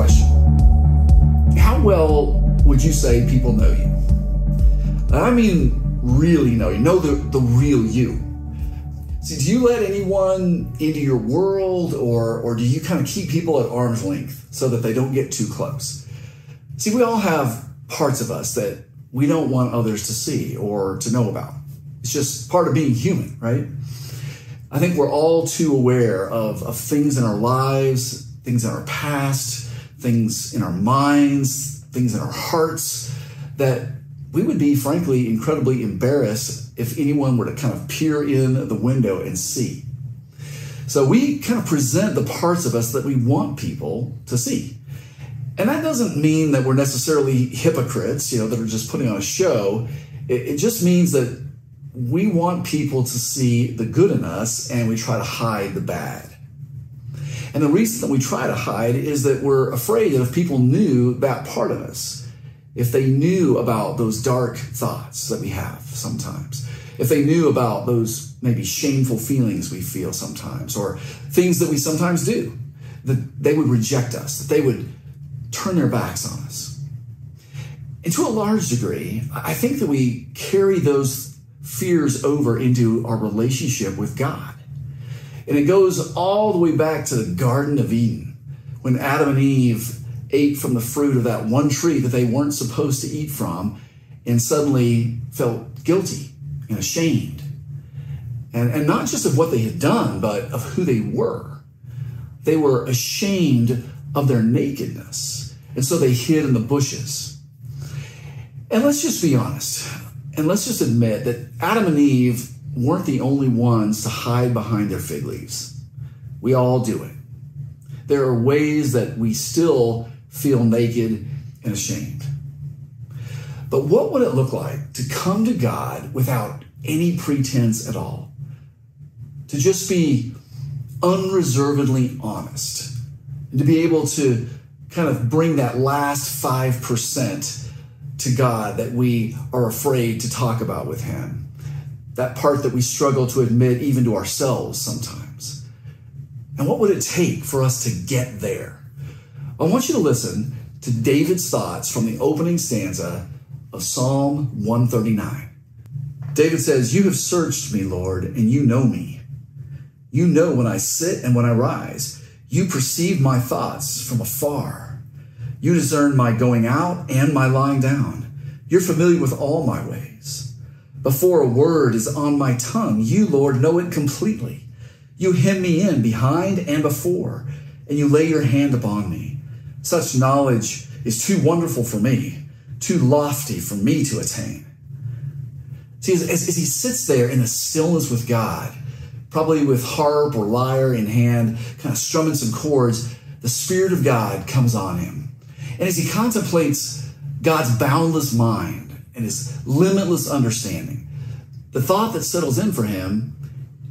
question. How well would you say people know you? I mean, really know you, know the, the real you. See, do you let anyone into your world or, or do you kind of keep people at arm's length so that they don't get too close? See, we all have parts of us that we don't want others to see or to know about. It's just part of being human, right? I think we're all too aware of, of things in our lives, things in our past, things in our minds, things in our hearts that we would be, frankly, incredibly embarrassed if anyone were to kind of peer in the window and see. So we kind of present the parts of us that we want people to see. And that doesn't mean that we're necessarily hypocrites, you know, that are just putting on a show. It, it just means that we want people to see the good in us and we try to hide the bad. And the reason that we try to hide is that we're afraid that if people knew that part of us, if they knew about those dark thoughts that we have sometimes, if they knew about those maybe shameful feelings we feel sometimes, or things that we sometimes do, that they would reject us, that they would turn their backs on us. And to a large degree, I think that we carry those fears over into our relationship with God. And it goes all the way back to the Garden of Eden when Adam and Eve ate from the fruit of that one tree that they weren't supposed to eat from and suddenly felt guilty and ashamed. And, and not just of what they had done, but of who they were. They were ashamed of their nakedness. And so they hid in the bushes. And let's just be honest. And let's just admit that Adam and Eve weren't the only ones to hide behind their fig leaves. We all do it. There are ways that we still feel naked and ashamed. But what would it look like to come to God without any pretense at all? To just be unreservedly honest and to be able to kind of bring that last 5% to God that we are afraid to talk about with Him. That part that we struggle to admit even to ourselves sometimes. And what would it take for us to get there? I want you to listen to David's thoughts from the opening stanza of Psalm 139. David says, You have searched me, Lord, and you know me. You know when I sit and when I rise. You perceive my thoughts from afar. You discern my going out and my lying down. You're familiar with all my ways. Before a word is on my tongue, you, Lord, know it completely. You hem me in behind and before, and you lay your hand upon me. Such knowledge is too wonderful for me, too lofty for me to attain. See, as, as, he sits there in the stillness with God, probably with harp or lyre in hand, kind of strumming some chords, the Spirit of God comes on him. And as he contemplates God's boundless mind and his limitless understanding, the thought that settles in for him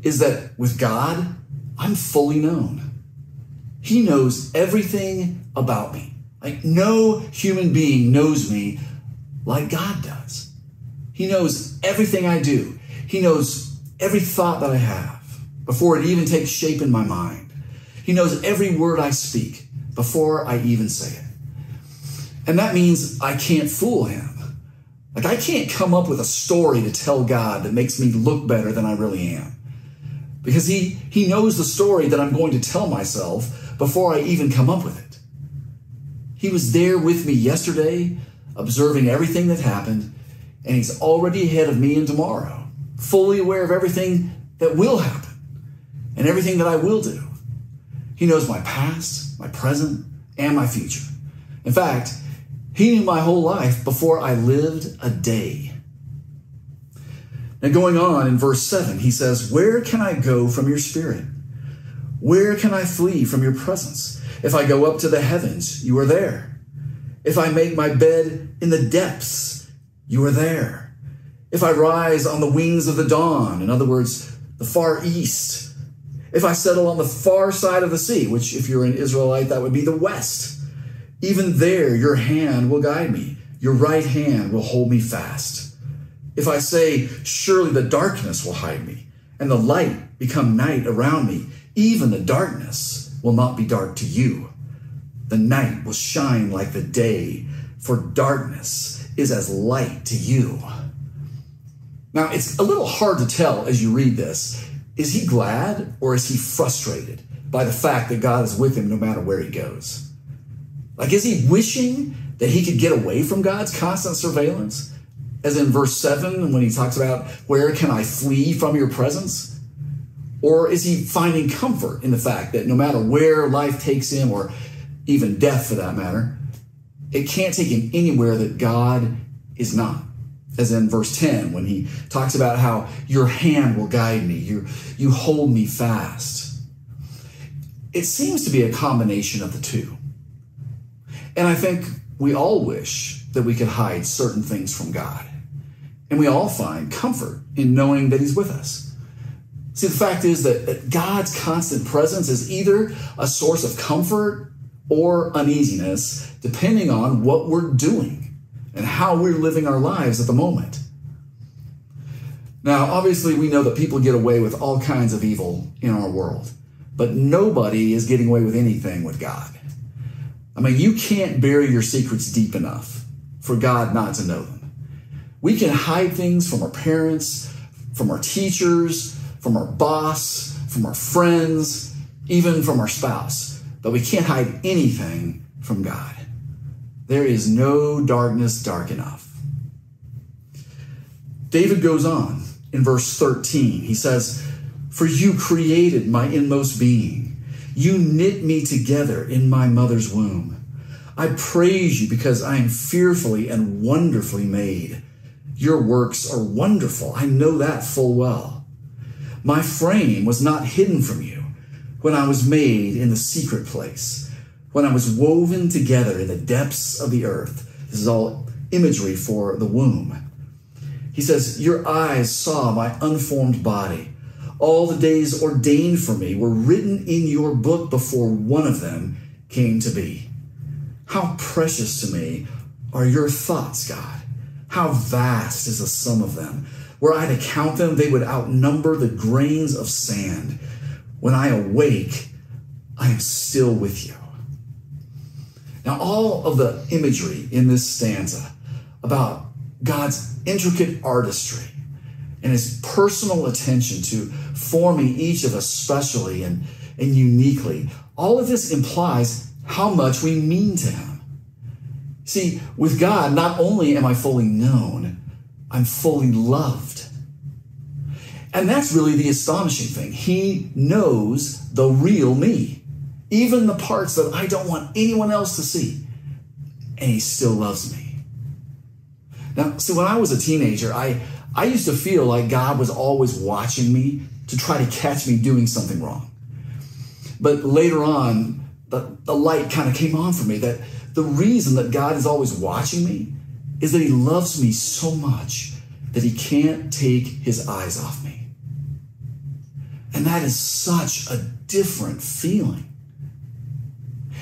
is that with God, I'm fully known. He knows everything about me. Like no human being knows me like God does. He knows everything I do. He knows every thought that I have before it even takes shape in my mind. He knows every word I speak before I even say it. And that means I can't fool him. Like I can't come up with a story to tell God that makes me look better than I really am. Because he, he knows the story that I'm going to tell myself before I even come up with it. He was there with me yesterday, observing everything that happened, and he's already ahead of me and tomorrow, fully aware of everything that will happen and everything that I will do. He knows my past, my present, and my future. In fact, he knew my whole life before I lived a day. Now, going on in verse 7, he says, Where can I go from your spirit? Where can I flee from your presence? If I go up to the heavens, you are there. If I make my bed in the depths, you are there. If I rise on the wings of the dawn, in other words, the far east, if I settle on the far side of the sea, which if you're an Israelite, that would be the west, even there, your hand will guide me. Your right hand will hold me fast. If I say, Surely the darkness will hide me, and the light become night around me, even the darkness will not be dark to you. the night will shine like the day, for darkness is as light to you. Now, it's a little hard to tell as you read this. Is he glad or is he frustrated by the fact that God is with him no matter where he goes? Like, is he wishing that he could get away from God's constant surveillance? As in verse 7, when he talks about, Where can I flee from your presence? Or is he finding comfort in the fact that no matter where life takes him, or even death for that matter, it can't take him anywhere that God is not? As in verse 10, when he talks about how your hand will guide me, you, you hold me fast. It seems to be a combination of the two. And I think we all wish that we could hide certain things from God. And we all find comfort in knowing that He's with us. See, the fact is that, God's constant presence is either a source of comfort or uneasiness, depending on what we're doing and how we're living our lives at the moment. Now, obviously, we know that people get away with all kinds of evil in our world, but nobody is getting away with anything with God. I mean, you can't bury your secrets deep enough for God not to know them. We can hide things from our parents, from our teachers, from our boss, from our friends, even from our spouse, but we can't hide anything from God. There is no darkness dark enough. David goes on in verse 13. He says, For you created my inmost being. You knit me together in my mother's womb. I praise you because I am fearfully and wonderfully made. Your works are wonderful. I know that full well. My frame was not hidden from you when I was made in the secret place, when I was woven together in the depths of the earth. This is all imagery for the womb. He says, Your eyes saw my unformed body. All the days ordained for me were written in your book before one of them came to be. How precious to me are your thoughts, God. How vast is the sum of them. Were I to count them, they would outnumber the grains of sand. When I awake, I am still with you. Now, all of the imagery in this stanza about God's intricate artistry and his personal attention to forming each of us specially and, and uniquely, all of this implies how much we mean to him. See, with God, not only am I fully known, I'm fully loved. And that's really the astonishing thing. He knows the real me, even the parts that I don't want anyone else to see. And he still loves me. Now, see, when I was a teenager, I, I used to feel like God was always watching me to try to catch me doing something wrong. But later on, the, the light kind of came on for me that the reason that God is always watching me is that He loves me so much that He can't take His eyes off me. And that is such a different feeling.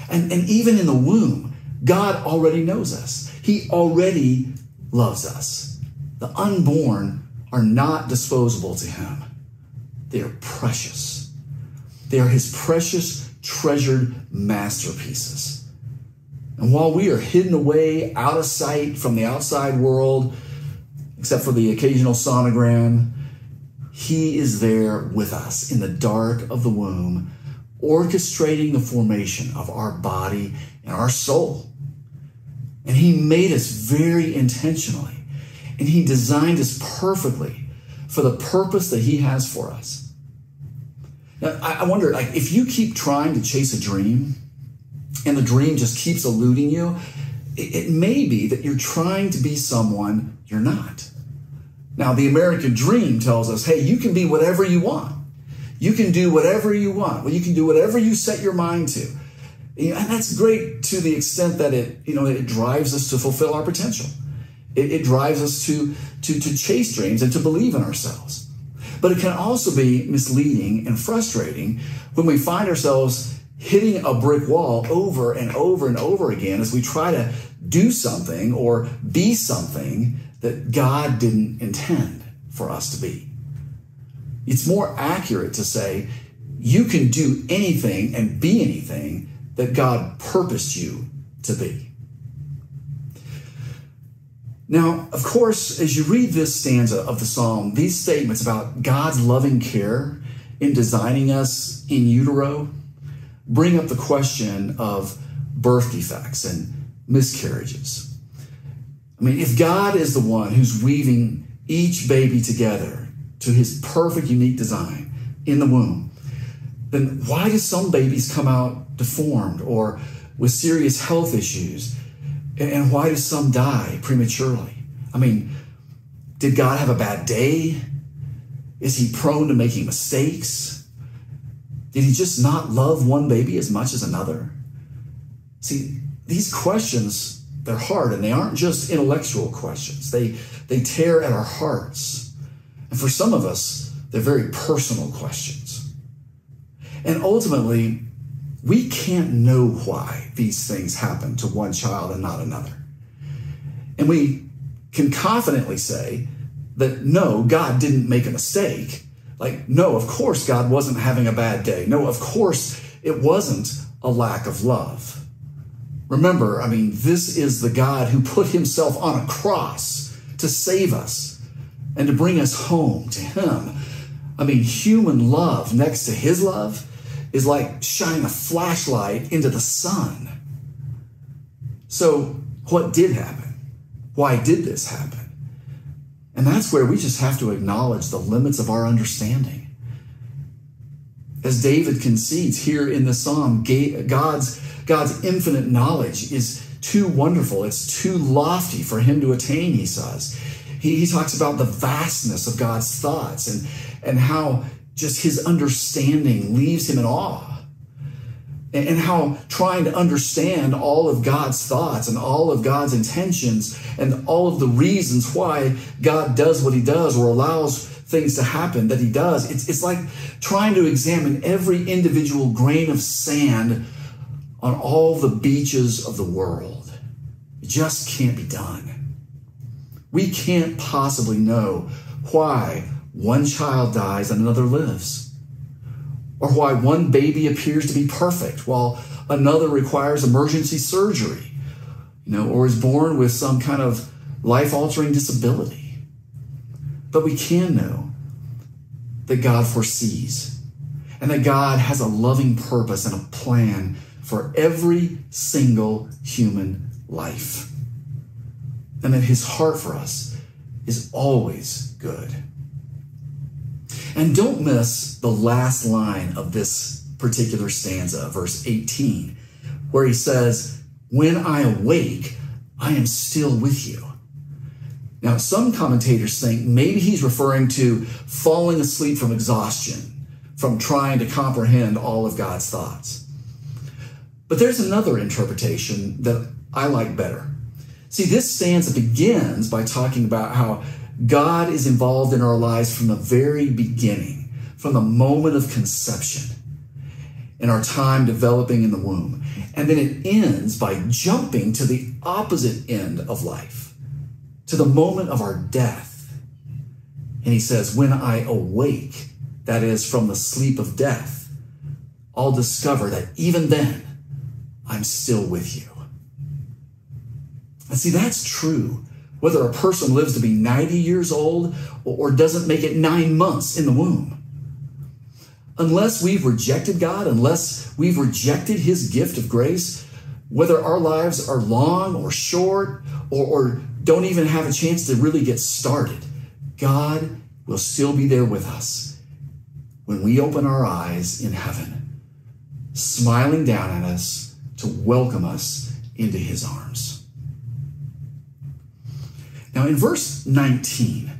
And, and even in the womb, God already knows us, He already loves us. The unborn are not disposable to Him, they are precious. They are His precious, treasured masterpieces. And while we are hidden away out of sight from the outside world, except for the occasional sonogram, He is there with us in the dark of the womb, orchestrating the formation of our body and our soul. And He made us very intentionally, and He designed us perfectly for the purpose that He has for us. Now, I wonder, like, if you keep trying to chase a dream, and the dream just keeps eluding you, it, may be that you're trying to be someone you're not. Now, the American dream tells us hey, you can be whatever you want. You can do whatever you want. Well, you can do whatever you set your mind to. And that's great to the extent that it, you know, it drives us to fulfill our potential. It, it drives us to, to, to chase dreams and to believe in ourselves. But it can also be misleading and frustrating when we find ourselves hitting a brick wall over and over and over again as we try to do something or be something that God didn't intend for us to be. It's more accurate to say you can do anything and be anything that God purposed you to be. Now, of course, as you read this stanza of the psalm, these statements about God's loving care in designing us in utero bring up the question of birth defects and miscarriages. I mean, if God is the one who's weaving each baby together to his perfect, unique design in the womb, then why do some babies come out deformed or with serious health issues? And why do some die prematurely? I mean, did God have a bad day? Is he prone to making mistakes? Did he just not love one baby as much as another? See, these questions, they're hard and they aren't just intellectual questions. They, they tear at our hearts. And for some of us, they're very personal questions. And ultimately, we can't know why these things happen to one child and not another. And we can confidently say that no, God didn't make a mistake. Like, no, of course, God wasn't having a bad day. No, of course, it wasn't a lack of love. Remember, I mean, this is the God who put himself on a cross to save us and to bring us home to him. I mean, human love next to his love is like shining a flashlight into the sun. So, what did happen? Why did this happen? And that's where we just have to acknowledge the limits of our understanding. As David concedes here in the psalm, God's, God's infinite knowledge is too wonderful, it's too lofty for him to attain, he says. He, he talks about the vastness of God's thoughts and, and how just his understanding leaves him in awe and how trying to understand all of God's thoughts and all of God's intentions and all of the reasons why God does what he does or allows things to happen that he does, it's, it's like trying to examine every individual grain of sand on all the beaches of the world. It just can't be done. We can't possibly know why one child dies and another lives or why one baby appears to be perfect while another requires emergency surgery, you know, or is born with some kind of life altering disability. But we can know that God foresees and that God has a loving purpose and a plan for every single human life. And that his heart for us is always good. And don't miss the last line of this particular stanza, verse 18, where he says, When I awake, I am still with you. Now, some commentators think maybe he's referring to falling asleep from exhaustion, from trying to comprehend all of God's thoughts. But there's another interpretation that I like better. See, this stanza begins by talking about how God is involved in our lives from the very beginning, from the moment of conception, in our time developing in the womb. And then it ends by jumping to the opposite end of life, to the moment of our death. And he says, When I awake, that is, from the sleep of death, I'll discover that even then, I'm still with you. And see, that's true whether a person lives to be 90 years old or doesn't make it nine months in the womb. Unless we've rejected God, unless we've rejected His gift of grace, whether our lives are long or short or, or don't even have a chance to really get started, God will still be there with us when we open our eyes in heaven, smiling down at us to welcome us into His arms. Now, in verse 19,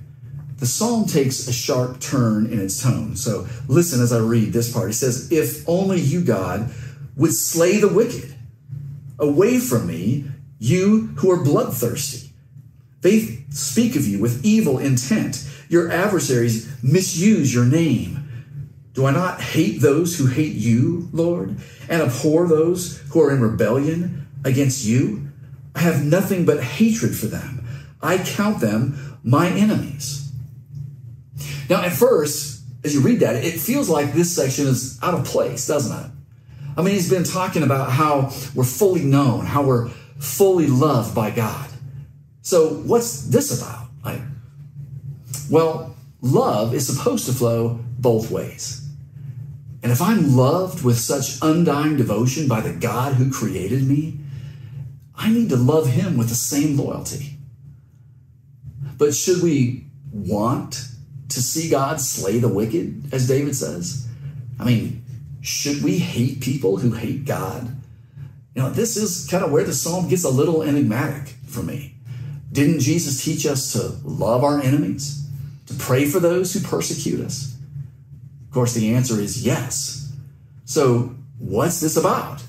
the psalm takes a sharp turn in its tone. So listen as I read this part. He says, If only you, God, would slay the wicked. Away from me, you who are bloodthirsty. They speak of you with evil intent. Your adversaries misuse your name. Do I not hate those who hate you, Lord, and abhor those who are in rebellion against you? I have nothing but hatred for them. I count them my enemies. Now, at first, as you read that, it feels like this section is out of place, doesn't it? I mean, he's been talking about how we're fully known, how we're fully loved by God. So, what's this about? Like, well, love is supposed to flow both ways. And if I'm loved with such undying devotion by the God who created me, I need to love him with the same loyalty. But should we want to see God slay the wicked, as David says? I mean, should we hate people who hate God? You know, this is kind of where the psalm gets a little enigmatic for me. Didn't Jesus teach us to love our enemies, to pray for those who persecute us? Of course, the answer is yes. So, what's this about?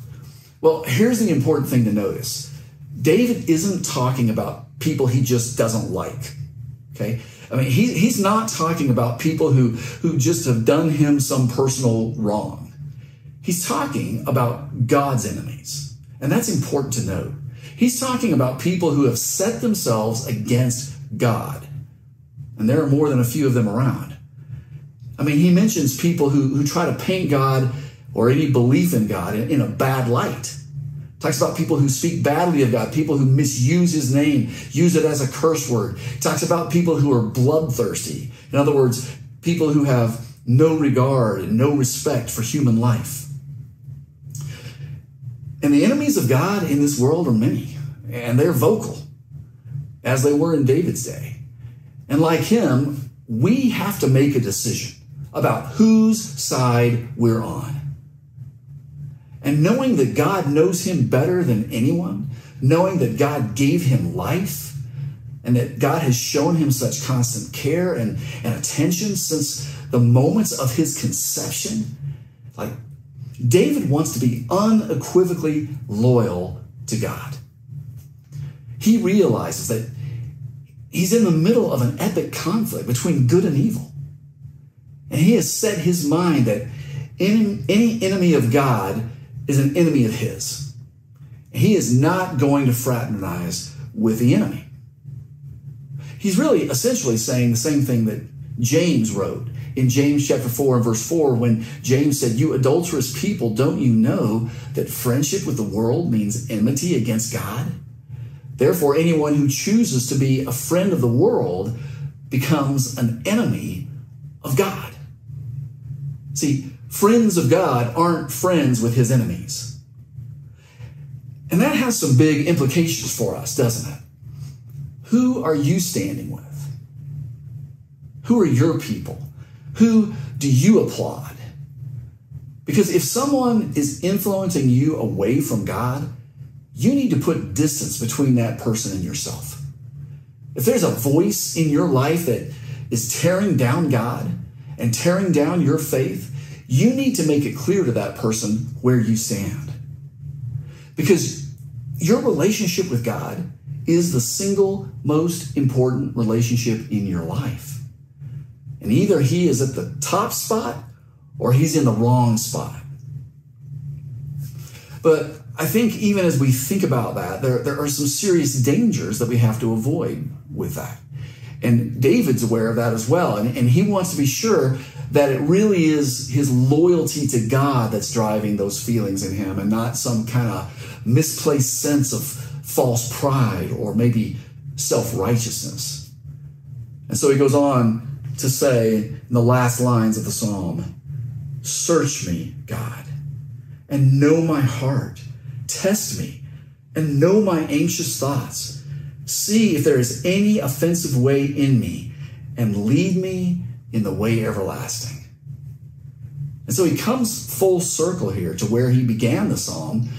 Well, here's the important thing to notice David isn't talking about people he just doesn't like. Okay? I mean, he, he's not talking about people who, who just have done him some personal wrong. He's talking about God's enemies. And that's important to note. He's talking about people who have set themselves against God. And there are more than a few of them around. I mean, he mentions people who, who try to paint God or any belief in God in, in a bad light. Talks about people who speak badly of God, people who misuse his name, use it as a curse word. Talks about people who are bloodthirsty. In other words, people who have no regard and no respect for human life. And the enemies of God in this world are many, and they're vocal, as they were in David's day. And like him, we have to make a decision about whose side we're on. And knowing that God knows him better than anyone, knowing that God gave him life, and that God has shown him such constant care and, and attention since the moments of his conception, like David wants to be unequivocally loyal to God. He realizes that he's in the middle of an epic conflict between good and evil. And he has set his mind that any, any enemy of God is an enemy of his. He is not going to fraternize with the enemy. He's really essentially saying the same thing that James wrote in James chapter 4 and verse 4 when James said, You adulterous people, don't you know that friendship with the world means enmity against God? Therefore, anyone who chooses to be a friend of the world becomes an enemy of God. See, friends of God aren't friends with his enemies. And that has some big implications for us, doesn't it? Who are you standing with? Who are your people? Who do you applaud? Because if someone is influencing you away from God, you need to put distance between that person and yourself. If there's a voice in your life that is tearing down God and tearing down your faith, you need to make it clear to that person where you stand. Because your relationship with God is the single most important relationship in your life. And either he is at the top spot or he's in the wrong spot. But I think even as we think about that, there, there are some serious dangers that we have to avoid with that. And David's aware of that as well. And, and he wants to be sure that it really is his loyalty to God that's driving those feelings in him and not some kind of misplaced sense of false pride or maybe self righteousness. And so he goes on to say in the last lines of the psalm Search me, God, and know my heart. Test me and know my anxious thoughts. See if there is any offensive way in me, and lead me in the way everlasting. And so he comes full circle here to where he began the psalm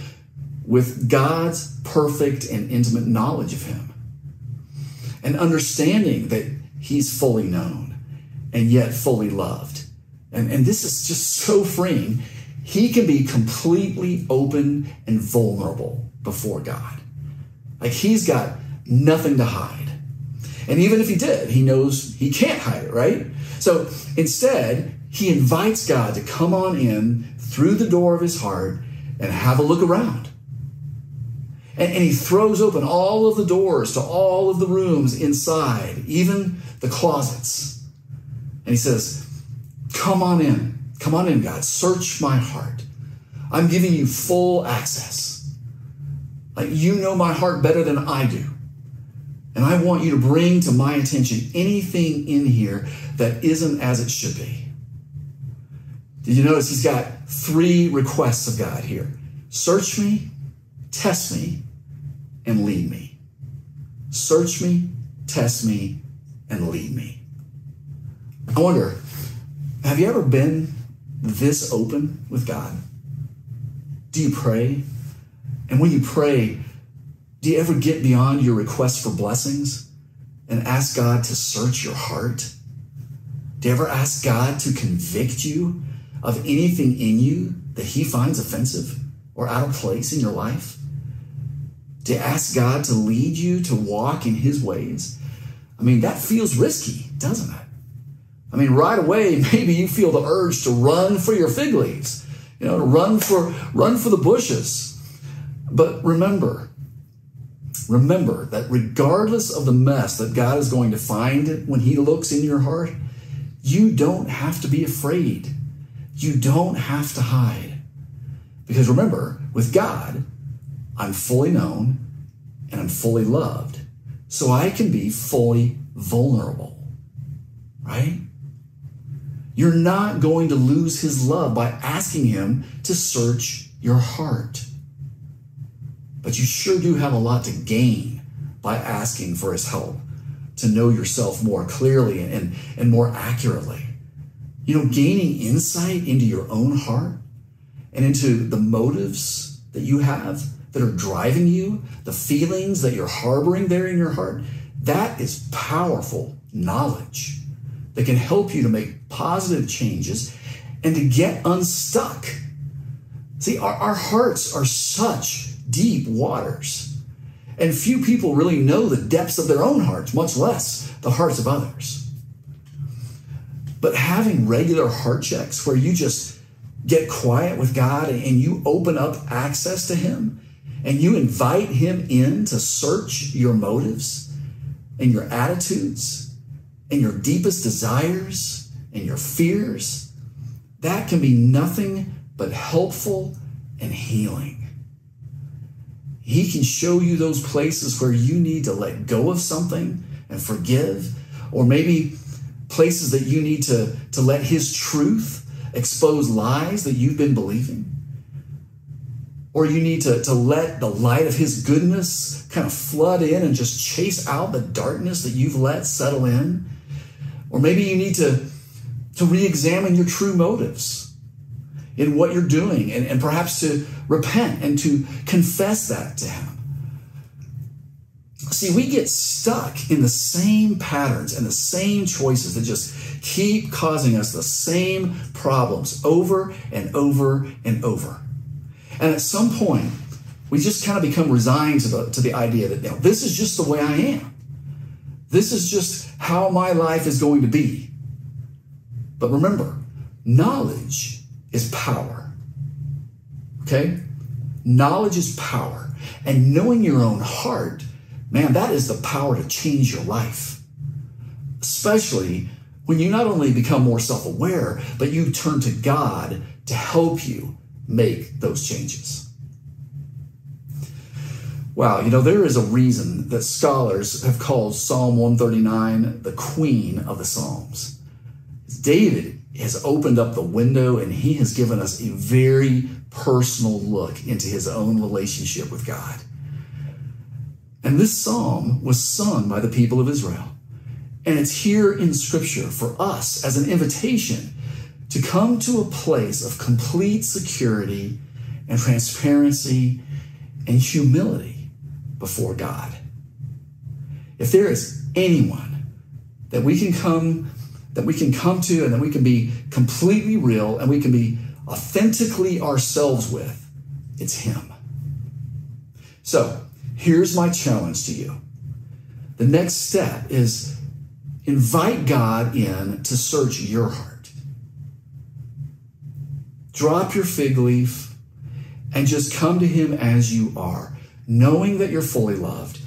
with God's perfect and intimate knowledge of him and understanding that he's fully known and yet fully loved. And, and this is just so freeing. He can be completely open and vulnerable before God. Like he's got nothing to hide. And even if he did, he knows he can't hide it, right? So instead, he invites God to come on in through the door of his heart and have a look around. And, and he throws open all of the doors to all of the rooms inside, even the closets. And he says, Come on in. Come on in, God. Search my heart. I'm giving you full access. Like you know my heart better than I do. And I want you to bring to my attention anything in here that isn't as it should be. Did you notice he's got three requests of God here? Search me, test me, and lead me. Search me, test me, and lead me. I wonder, have you ever been this open with God? Do you pray? And when you pray, do you ever get beyond your request for blessings and ask God to search your heart? Do you ever ask God to convict you of anything in you that He finds offensive or out of place in your life? To ask God to lead you to walk in His ways? I mean, that feels risky, doesn't it? I mean, right away, maybe you feel the urge to run for your fig leaves, you know, to run for run for the bushes. But remember, remember that regardless of the mess that God is going to find when He looks in your heart, you don't have to be afraid. You don't have to hide. Because remember, with God, I'm fully known and I'm fully loved. So I can be fully vulnerable, right? You're not going to lose his love by asking him to search your heart. But you sure do have a lot to gain by asking for his help to know yourself more clearly and, and more accurately. You know, gaining insight into your own heart and into the motives that you have that are driving you, the feelings that you're harboring there in your heart, that is powerful knowledge that can help you to make positive changes and to get unstuck. See, our, our hearts are such deep waters. And few people really know the depths of their own hearts, much less the hearts of others. But having regular heart checks where you just get quiet with God and you open up access to Him and you invite Him in to search your motives and your attitudes and your deepest desires and your fears, that can be nothing but helpful and healing. He can show you those places where you need to let go of something and forgive, or maybe places that you need to, to let His truth expose lies that you've been believing. Or you need to, to let the light of His goodness kind of flood in and just chase out the darkness that you've let settle in. Or maybe you need to, to re examine your true motives in what you're doing and, and perhaps to repent and to confess that to Him. See, we get stuck in the same patterns and the same choices that just keep causing us the same problems over and over and over. And at some point, we just kind of become resigned to the, to the idea that you know, this is just the way I am. This is just how my life is going to be. But remember, knowledge is power. Okay? Knowledge is power. And knowing your own heart, man, that is the power to change your life. Especially when you not only become more self aware, but you turn to God to help you make those changes. Wow, you know, there is a reason that scholars have called Psalm 139 the queen of the Psalms. David has opened up the window and he has given us a very personal look into his own relationship with God. And this psalm was sung by the people of Israel. And it's here in scripture for us as an invitation to come to a place of complete security and transparency and humility before God. If there is anyone that we can come that we can come to and that we can be completely real and we can be authentically ourselves with, it's Him. So here's my challenge to you. The next step is invite God in to search your heart. Drop your fig leaf and just come to Him as you are, knowing that you're fully loved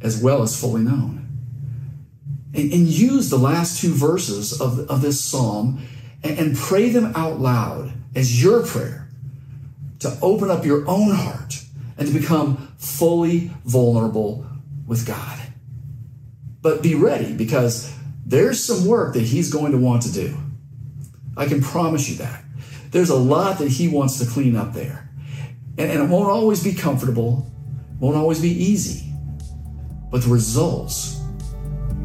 as well as fully known and, and use the last two verses of, of this psalm and, and pray them out loud as your prayer to open up your own heart and to become fully vulnerable with God. But be ready because there's some work that He's going to want to do. I can promise you that. There's a lot that He wants to clean up there. And, and it won't always be comfortable, won't always be easy, but the results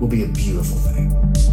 will be a beautiful thing.